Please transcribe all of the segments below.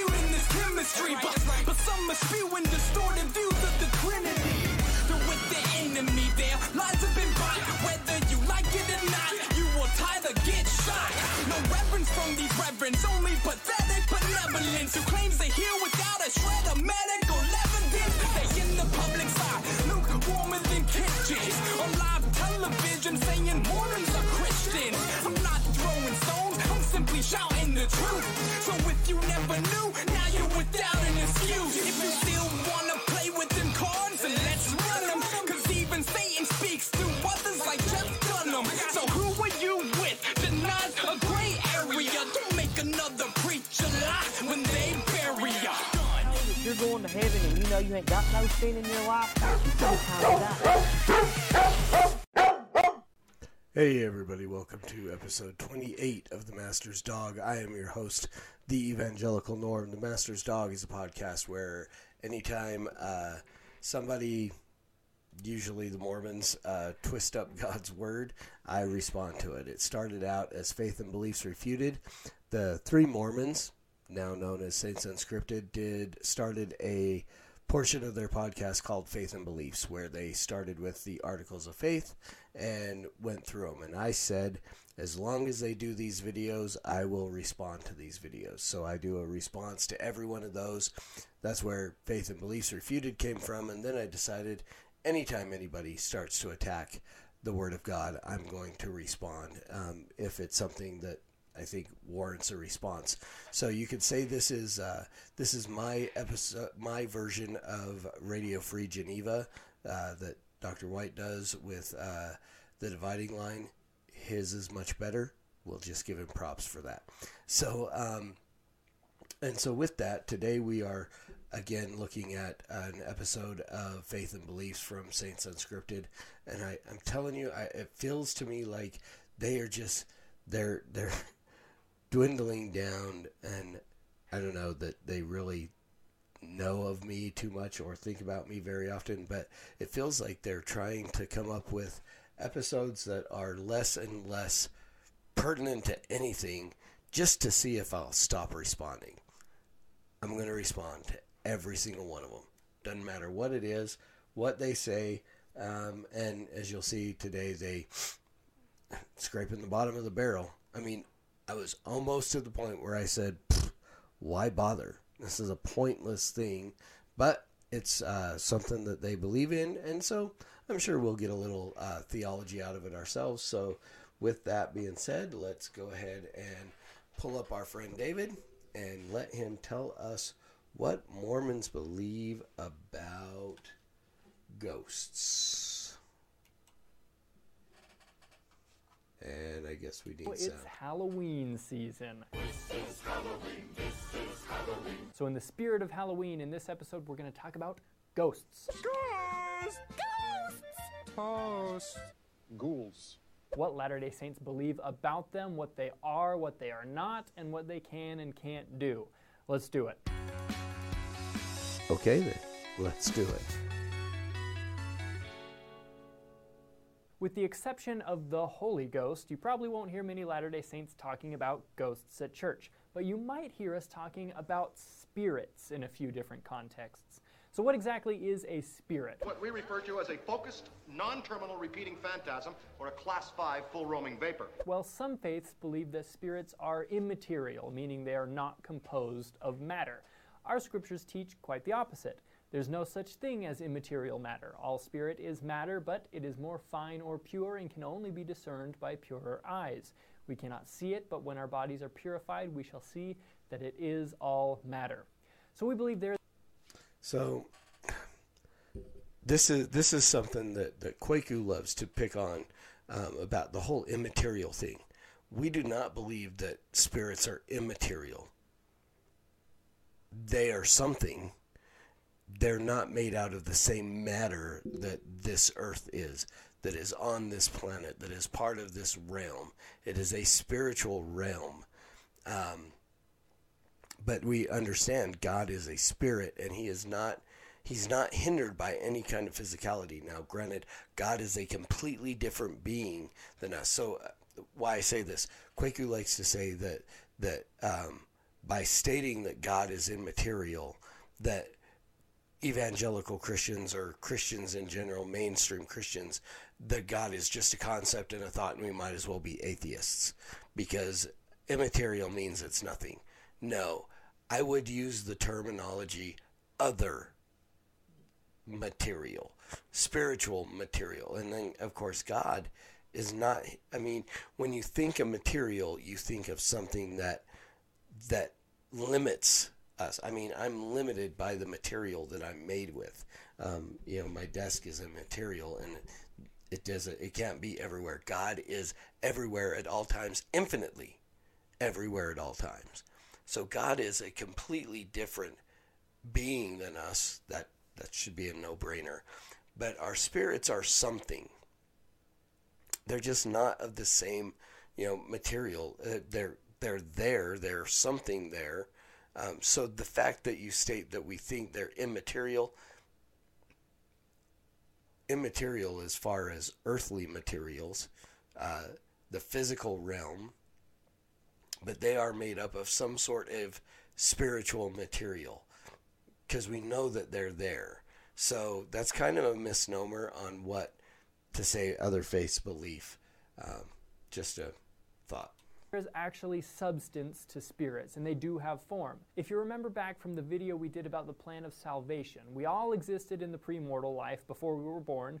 in this chemistry. But, but some are spewing distorted views of the Trinity. They're with the enemy there. Lies have been bought. Whether you like it or not, you will either get shot. No reverence from these reverends, only pathetic benevolence who claims to heal without know you ain't got no sin in your life. Hey everybody, welcome to episode 28 of The Master's Dog. I am your host, the Evangelical Norm. The Master's Dog is a podcast where anytime uh, somebody, usually the Mormons, uh, twist up God's word, I respond to it. It started out as Faith and Beliefs Refuted. The three Mormons, now known as Saints Unscripted, did started a portion of their podcast called Faith and Beliefs, where they started with the Articles of Faith and went through them. And I said, as long as they do these videos, I will respond to these videos. So I do a response to every one of those. That's where Faith and Beliefs Refuted came from. And then I decided anytime anybody starts to attack the Word of God, I'm going to respond um, if it's something that I think warrants a response. So you could say this is uh, this is my episode, my version of Radio Free Geneva uh, that Dr. White does with uh, the dividing line. His is much better. We'll just give him props for that. So um, and so with that, today we are again looking at an episode of Faith and Beliefs from Saints Unscripted, and I, I'm telling you, I, it feels to me like they are just they're they're dwindling down, and I don't know that they really know of me too much or think about me very often, but it feels like they're trying to come up with episodes that are less and less pertinent to anything just to see if I'll stop responding. I'm going to respond to every single one of them. Doesn't matter what it is, what they say, um, and as you'll see today, they scraping the bottom of the barrel. I mean, I was almost to the point where I said, "Why bother? This is a pointless thing," but it's uh, something that they believe in, and so I'm sure we'll get a little uh, theology out of it ourselves. So, with that being said, let's go ahead and pull up our friend David and let him tell us what Mormons believe about ghosts. And I guess we need Well, sound. it's Halloween season. So So, in the spirit of Halloween, in this episode, we're going to talk about ghosts. Ghosts! Ghosts! Toast. Ghouls. What Latter day Saints believe about them, what they are, what they are not, and what they can and can't do. Let's do it. Okay, then. Let's do it. With the exception of the Holy Ghost, you probably won't hear many Latter day Saints talking about ghosts at church, but you might hear us talking about spirits in a few different contexts. So, what exactly is a spirit? What we refer to as a focused, non-terminal repeating phantasm or a class 5 full roaming vapor. Well, some faiths believe that spirits are immaterial, meaning they are not composed of matter. Our scriptures teach quite the opposite. There's no such thing as immaterial matter. All spirit is matter, but it is more fine or pure and can only be discerned by purer eyes. We cannot see it, but when our bodies are purified, we shall see that it is all matter. So we believe there. So this is this is something that that Kwaku loves to pick on um, about the whole immaterial thing. We do not believe that spirits are immaterial. They are something. They're not made out of the same matter that this earth is, that is on this planet, that is part of this realm. It is a spiritual realm. Um, but we understand God is a spirit and he is not he's not hindered by any kind of physicality now granted God is a completely different being than us so uh, why I say this Kwaku likes to say that that um, by stating that God is immaterial that evangelical Christians or Christians in general mainstream Christians that God is just a concept and a thought and we might as well be atheists because immaterial means it's nothing no, I would use the terminology other material, spiritual material. And then, of course, God is not, I mean, when you think of material, you think of something that, that limits us. I mean, I'm limited by the material that I'm made with. Um, you know, my desk is a material and it, doesn't, it can't be everywhere. God is everywhere at all times, infinitely everywhere at all times. So God is a completely different being than us. That that should be a no-brainer. But our spirits are something. They're just not of the same, you know, material. Uh, they're they're there. They're something there. Um, so the fact that you state that we think they're immaterial, immaterial as far as earthly materials, uh, the physical realm, but they are made up of some sort of spiritual material because we know that they're there. So that's kind of a misnomer on what to say other faiths belief. Um, just a thought. There's actually substance to spirits, and they do have form. If you remember back from the video we did about the plan of salvation, we all existed in the premortal life before we were born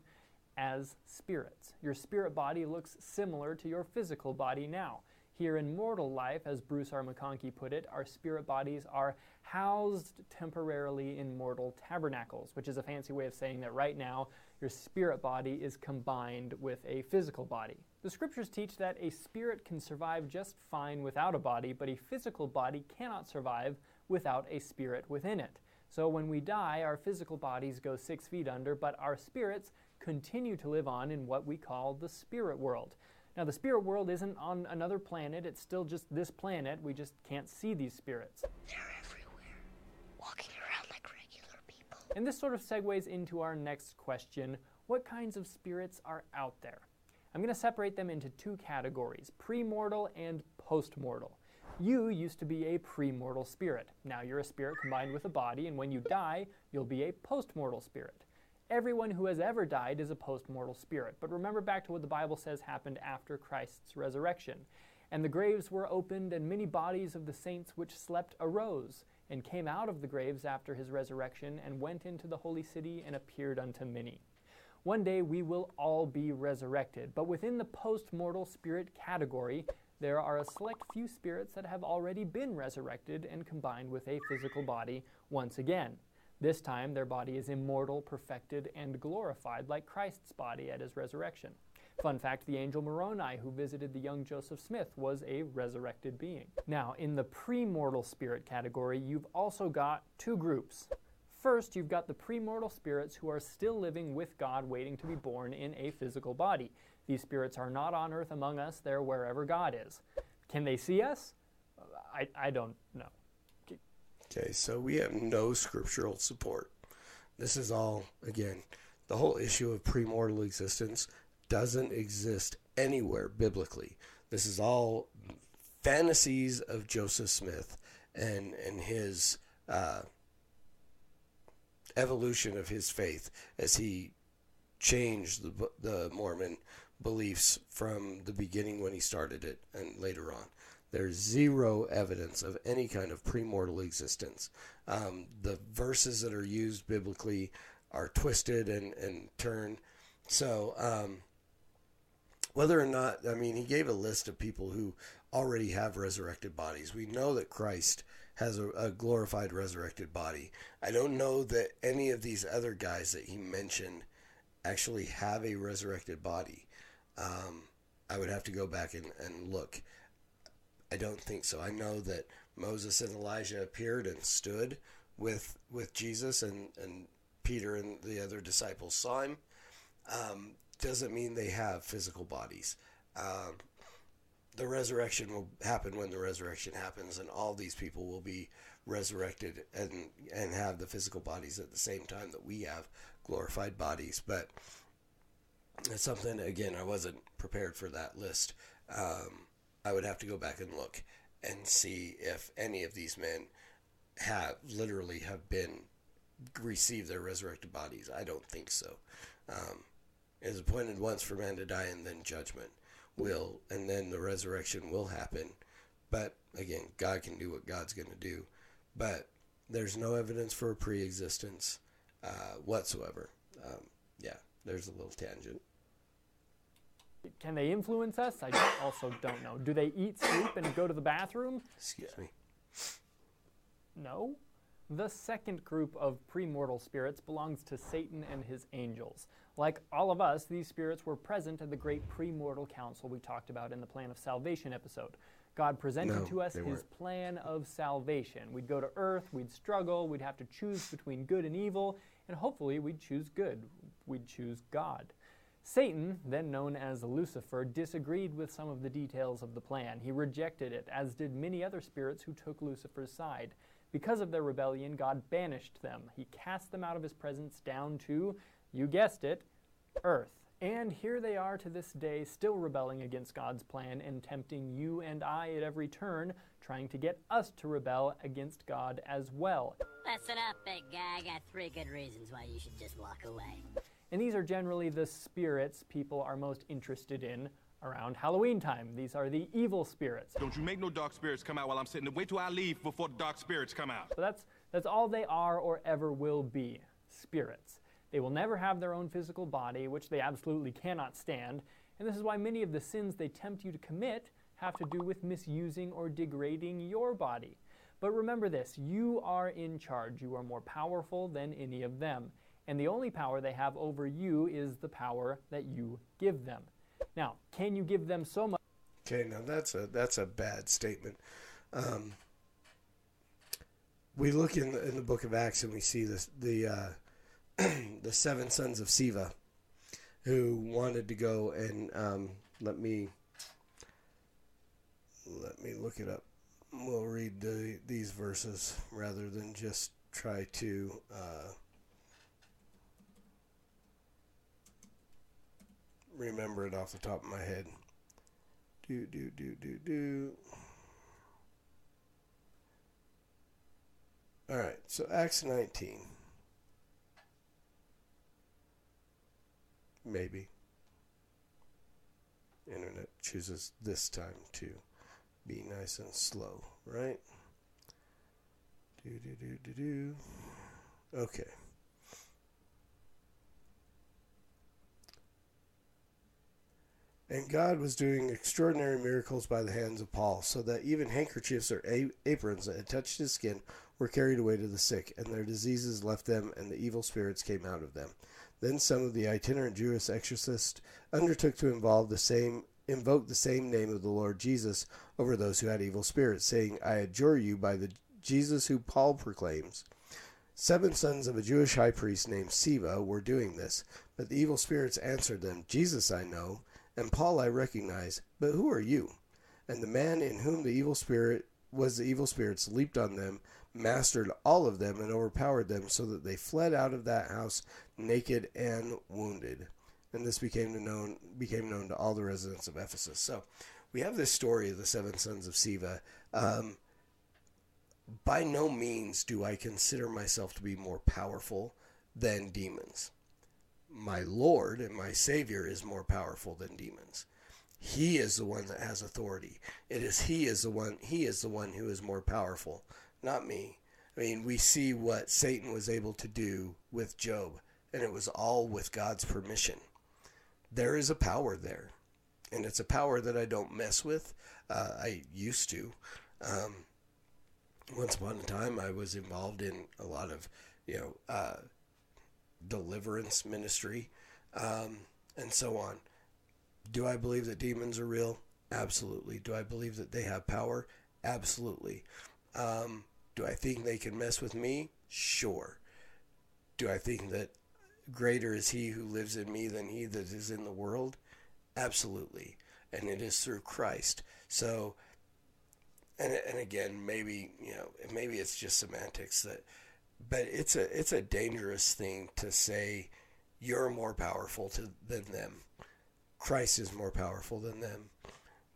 as spirits. Your spirit body looks similar to your physical body now. Here in mortal life, as Bruce R. McConkie put it, our spirit bodies are housed temporarily in mortal tabernacles, which is a fancy way of saying that right now your spirit body is combined with a physical body. The scriptures teach that a spirit can survive just fine without a body, but a physical body cannot survive without a spirit within it. So when we die, our physical bodies go six feet under, but our spirits continue to live on in what we call the spirit world. Now, the spirit world isn't on another planet, it's still just this planet. We just can't see these spirits. They're everywhere, walking around like regular people. And this sort of segues into our next question what kinds of spirits are out there? I'm going to separate them into two categories premortal and postmortal. You used to be a premortal spirit. Now you're a spirit combined with a body, and when you die, you'll be a postmortal spirit everyone who has ever died is a post-mortal spirit. But remember back to what the Bible says happened after Christ's resurrection. And the graves were opened, and many bodies of the saints which slept arose, and came out of the graves after his resurrection, and went into the holy city, and appeared unto many. One day we will all be resurrected, but within the post mortal spirit category, there are a select few spirits that have already been resurrected and combined with a physical body once again. This time, their body is immortal, perfected, and glorified like Christ's body at his resurrection. Fun fact the angel Moroni who visited the young Joseph Smith was a resurrected being. Now, in the premortal spirit category, you've also got two groups. First, you've got the premortal spirits who are still living with God, waiting to be born in a physical body. These spirits are not on earth among us, they're wherever God is. Can they see us? I, I don't know. Okay, so we have no scriptural support. This is all, again, the whole issue of premortal existence doesn't exist anywhere biblically. This is all fantasies of Joseph Smith and and his uh, evolution of his faith as he changed the the Mormon beliefs from the beginning when he started it and later on. There's zero evidence of any kind of premortal existence. Um, the verses that are used biblically are twisted and, and turned. So, um, whether or not, I mean, he gave a list of people who already have resurrected bodies. We know that Christ has a, a glorified resurrected body. I don't know that any of these other guys that he mentioned actually have a resurrected body. Um, I would have to go back and, and look. I don't think so. I know that Moses and Elijah appeared and stood with with Jesus, and, and Peter and the other disciples saw him. Um, doesn't mean they have physical bodies. Um, the resurrection will happen when the resurrection happens, and all these people will be resurrected and and have the physical bodies at the same time that we have glorified bodies. But it's something again I wasn't prepared for that list. Um, I would have to go back and look and see if any of these men have literally have been received their resurrected bodies. I don't think so. Um, it is appointed once for man to die, and then judgment will, and then the resurrection will happen. But again, God can do what God's going to do. But there's no evidence for a pre-existence uh, whatsoever. Um, yeah, there's a little tangent. Can they influence us? I also don't know. Do they eat, sleep, and go to the bathroom? Excuse me. No. The second group of premortal spirits belongs to Satan and his angels. Like all of us, these spirits were present at the great premortal council we talked about in the plan of salvation episode. God presented No, to us his weren't. plan of salvation. We'd go to earth, we'd struggle, we'd have to choose between good and evil, and hopefully we'd choose good. We'd choose God. Satan, then known as Lucifer, disagreed with some of the details of the plan. He rejected it, as did many other spirits who took Lucifer's side. Because of their rebellion, God banished them. He cast them out of his presence down to, you guessed it, earth. And here they are to this day, still rebelling against God's plan and tempting you and I at every turn, trying to get us to rebel against God as well. Listen up, big guy. I got three good reasons why you should just walk away. And these are generally the spirits people are most interested in around Halloween time. These are the evil spirits. Don't you make no dark spirits come out while I'm sitting there. Wait till I leave before the dark spirits come out. So that's that's all they are or ever will be, spirits. They will never have their own physical body, which they absolutely cannot stand, and this is why many of the sins they tempt you to commit have to do with misusing or degrading your body. But remember this, you are in charge. You are more powerful than any of them. And the only power they have over you is the power that you give them. Now, can you give them so much? Okay, now that's a that's a bad statement. Um, we look in the, in the book of Acts and we see this the uh, the seven sons of Sceva who wanted to go and um, let me let me look it up. We'll read the, these verses rather than just try to. Uh, remember it off the top of my head. Do do do do do. All right, so Acts 19. Maybe. Internet chooses this time to be nice and slow, right? Do do do do do. Okay. And God was doing extraordinary miracles by the hands of Paul, so that even handkerchiefs or a- aprons that had touched his skin were carried away to the sick, and their diseases left them, and the evil spirits came out of them. Then some of the itinerant Jewish exorcists undertook to involve the same invoke the same name of the Lord Jesus over those who had evil spirits, saying, I adjure you by the Jesus who Paul proclaims. Seven sons of a Jewish high priest named Sceva were doing this, but the evil spirits answered them, Jesus I know, and Paul I recognize, but who are you? And the man in whom the evil spirit was the evil spirits leaped on them, mastered all of them, and overpowered them, so that they fled out of that house naked and wounded. And this became known became known to all the residents of Ephesus. So we have this story of the seven sons of Sceva. Um, by no means do I consider myself to be more powerful than demons. My Lord and my Savior is more powerful than demons. He is the one that has authority. It is he is the one he is the one who is more powerful, not me. I mean, we see what Satan was able to do with Job, and it was all with God's permission. There is a power there, and it's a power that I don't mess with. Uh, I used to. Um, once upon a time, I was involved in a lot of, you know, uh, deliverance ministry, um, and so on. Do I believe that demons are real? Absolutely. Do I believe that they have power? Absolutely. Um, do I think they can mess with me? Sure. Do I think that greater is he who lives in me than he that is in the world? Absolutely. And it is through Christ. So, and, and again, maybe, you know, maybe it's just semantics that, but it's a, it's a dangerous thing to say you're more powerful to, than them. Christ is more powerful than them.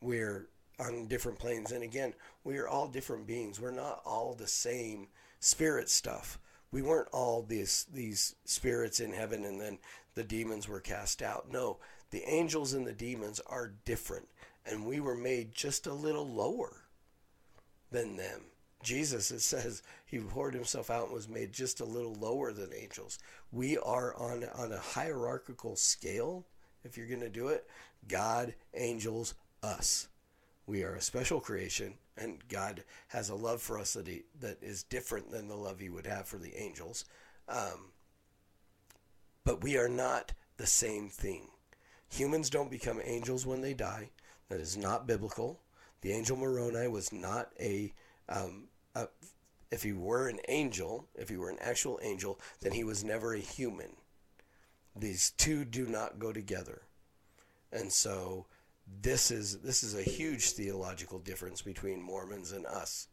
We're on different planes. And again, we are all different beings. We're not all the same spirit stuff. We weren't all these these spirits in heaven and then the demons were cast out. No, the angels and the demons are different and we were made just a little lower than them. Jesus, it says, he poured himself out and was made just a little lower than angels. We are on, on a hierarchical scale, if you're going to do it. God, angels, us. We are a special creation, and God has a love for us that, he, that is different than the love he would have for the angels. Um, but we are not the same thing. Humans don't become angels when they die. That is not biblical. The angel Moroni was not a, um, a, if he were an angel, if he were an actual angel, then he was never a human. These two do not go together. And so this is this is a huge theological difference between Mormons and us.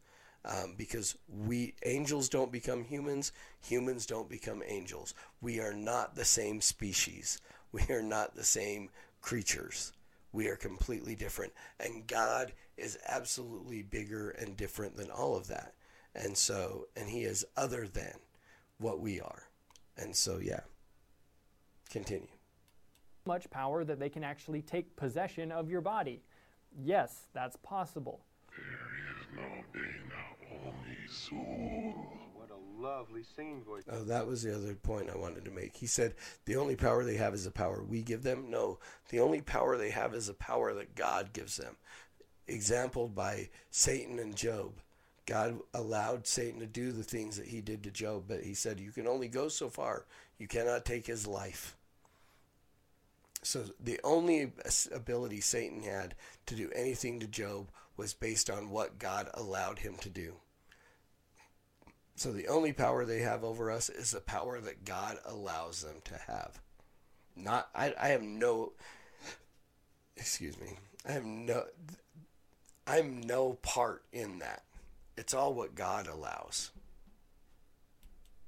Um, because we angels don't become humans, humans don't become angels. We are not the same species. We are not the same creatures. We are completely different. And God is absolutely bigger and different than all of that. And so, and He is other than what we are. And so, yeah. Continue. Much power that they can actually take possession of your body. Yes, that's possible. What a lovely singing voice. Oh, that was the other point I wanted to make. He said the only power they have is the power we give them. No, the only power they have is the power that God gives them. Exampled by Satan and Job. God allowed Satan to do the things that he did to Job, but he said, You can only go so far. You cannot take his life. So the only ability Satan had to do anything to Job was based on what God allowed him to do. So the only power they have over us is the power that God allows them to have. Not I, I have no excuse me. I have no I'm no part in that. It's all what God allows.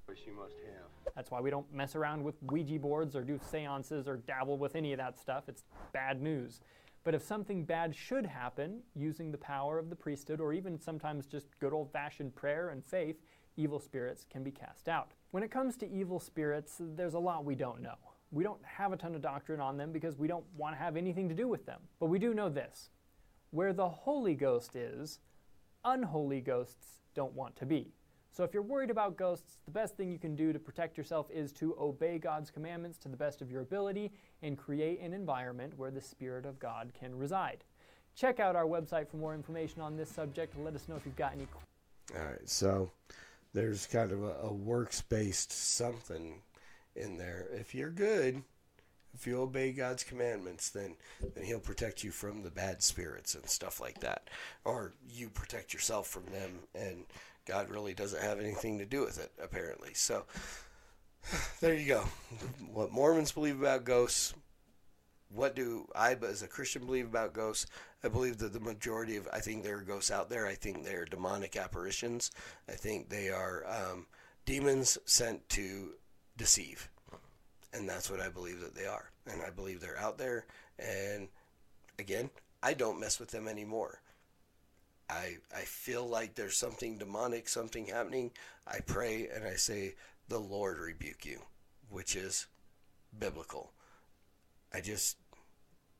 Voice you must have. That's why we don't mess around with Ouija boards or do seances or dabble with any of that stuff. It's bad news. But if something bad should happen, using the power of the priesthood or even sometimes just good old fashioned prayer and faith, evil spirits can be cast out. When it comes to evil spirits, there's a lot we don't know. We don't have a ton of doctrine on them because we don't want to have anything to do with them. But we do know this where the Holy Ghost is, unholy ghosts don't want to be. So if you're worried about ghosts, the best thing you can do to protect yourself is to obey God's commandments to the best of your ability and create an environment where the Spirit of God can reside. Check out our website for more information on this subject. Let us know if you've got any. All right, so there's kind of a, a works based something in there. If you're good, if you obey God's commandments, then then He'll protect you from the bad spirits and stuff like that, or you protect yourself from them, and God really doesn't have anything to do with it apparently. So there you go. What Mormons believe about ghosts. What do I, as a Christian, believe about ghosts? I believe that the majority of, I think there are ghosts out there. I think they are demonic apparitions. I think they are um, demons sent to deceive. And that's what I believe that they are. And I believe they're out there. And again, I don't mess with them anymore. I, I feel like there's something demonic, something happening. I pray and I say, The Lord rebuke you, which is biblical. I just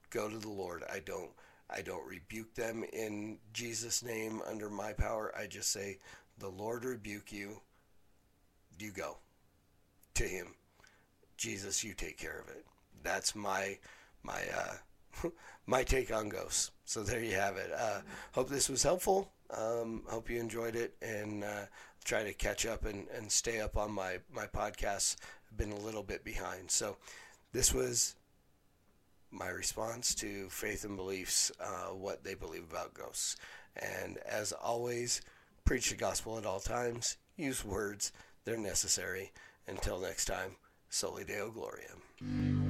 go to the Lord. I don't I don't rebuke them in Jesus' name under my power. I just say, The Lord rebuke you. You go to him. Jesus, you take care of it. That's my my uh, my take on ghosts. So there you have it. Uh, hope this was helpful. Um, hope you enjoyed it, and uh, try to catch up and, and stay up on my my podcasts. I've been a little bit behind, so this was my response to faith and beliefs, uh, what they believe about ghosts. And as always, preach the gospel at all times. Use words; they're necessary. Until next time, Soli Deo Gloriam.